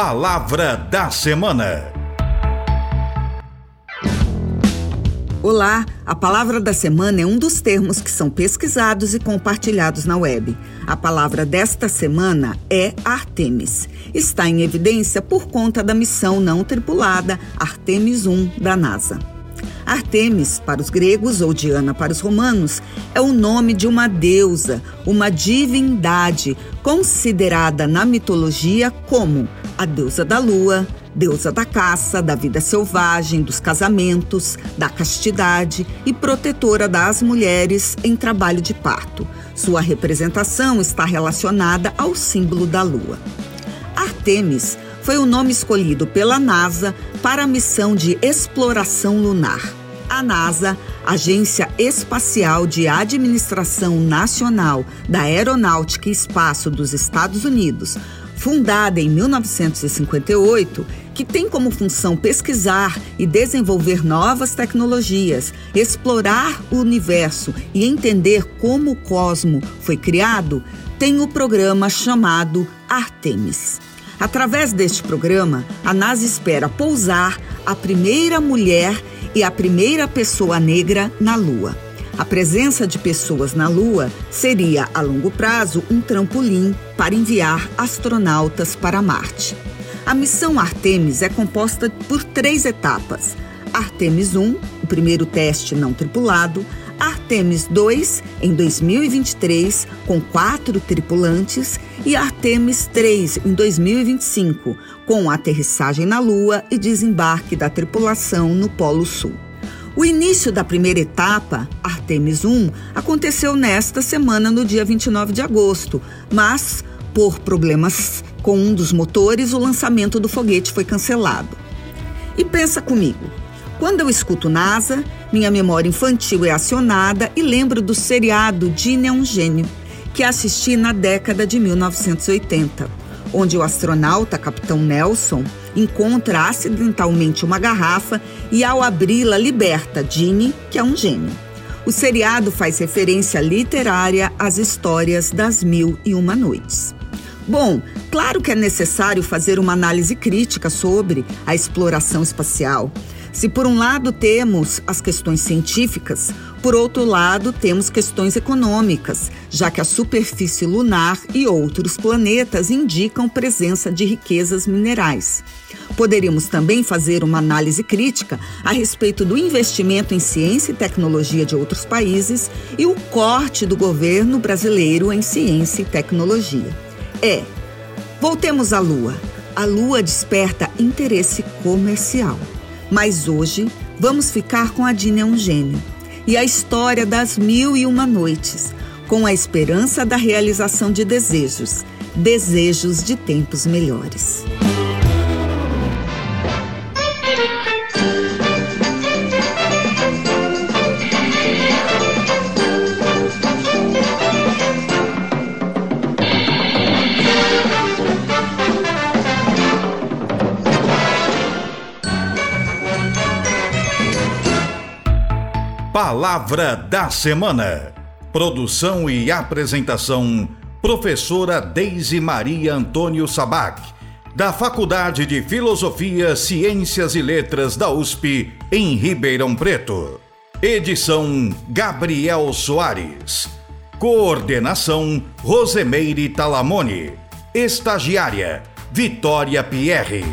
Palavra da Semana. Olá, a palavra da semana é um dos termos que são pesquisados e compartilhados na web. A palavra desta semana é Artemis. Está em evidência por conta da missão não tripulada Artemis 1 da NASA. Artemis, para os gregos, ou Diana para os romanos, é o nome de uma deusa, uma divindade, considerada na mitologia como a deusa da lua, deusa da caça, da vida selvagem, dos casamentos, da castidade e protetora das mulheres em trabalho de parto. Sua representação está relacionada ao símbolo da lua. Artemis foi o nome escolhido pela NASA para a missão de exploração lunar. A NASA, Agência Espacial de Administração Nacional da Aeronáutica e Espaço dos Estados Unidos, fundada em 1958, que tem como função pesquisar e desenvolver novas tecnologias, explorar o universo e entender como o cosmo foi criado, tem o programa chamado Artemis. Através deste programa, a NASA espera pousar a primeira mulher e a primeira pessoa negra na Lua. A presença de pessoas na Lua seria, a longo prazo, um trampolim para enviar astronautas para Marte. A missão Artemis é composta por três etapas: Artemis 1, o primeiro teste não tripulado, Artemis 2 em 2023, com quatro tripulantes, e Artemis 3 em 2025, com aterrissagem na Lua e desembarque da tripulação no Polo Sul. O início da primeira etapa, Artemis 1, aconteceu nesta semana, no dia 29 de agosto, mas, por problemas com um dos motores, o lançamento do foguete foi cancelado. E pensa comigo, quando eu escuto NASA, minha memória infantil é acionada e lembro do seriado Dini é um Gênio, que assisti na década de 1980, onde o astronauta Capitão Nelson encontra acidentalmente uma garrafa e, ao abri-la, liberta Ginny, que é um gênio. O seriado faz referência literária às histórias das Mil e Uma Noites. Bom, claro que é necessário fazer uma análise crítica sobre a exploração espacial se por um lado temos as questões científicas, por outro lado temos questões econômicas, já que a superfície lunar e outros planetas indicam presença de riquezas minerais. Poderíamos também fazer uma análise crítica a respeito do investimento em ciência e tecnologia de outros países e o corte do governo brasileiro em ciência e tecnologia. É, voltemos à Lua. A Lua desperta interesse comercial. Mas hoje vamos ficar com a Dina é um gênio e a história das mil e uma noites, com a esperança da realização de desejos, desejos de tempos melhores. Palavra da Semana. Produção e apresentação: Professora Deise Maria Antônio Sabac, da Faculdade de Filosofia, Ciências e Letras da USP, em Ribeirão Preto. Edição: Gabriel Soares. Coordenação: Rosemeire Talamone. Estagiária: Vitória Pierre.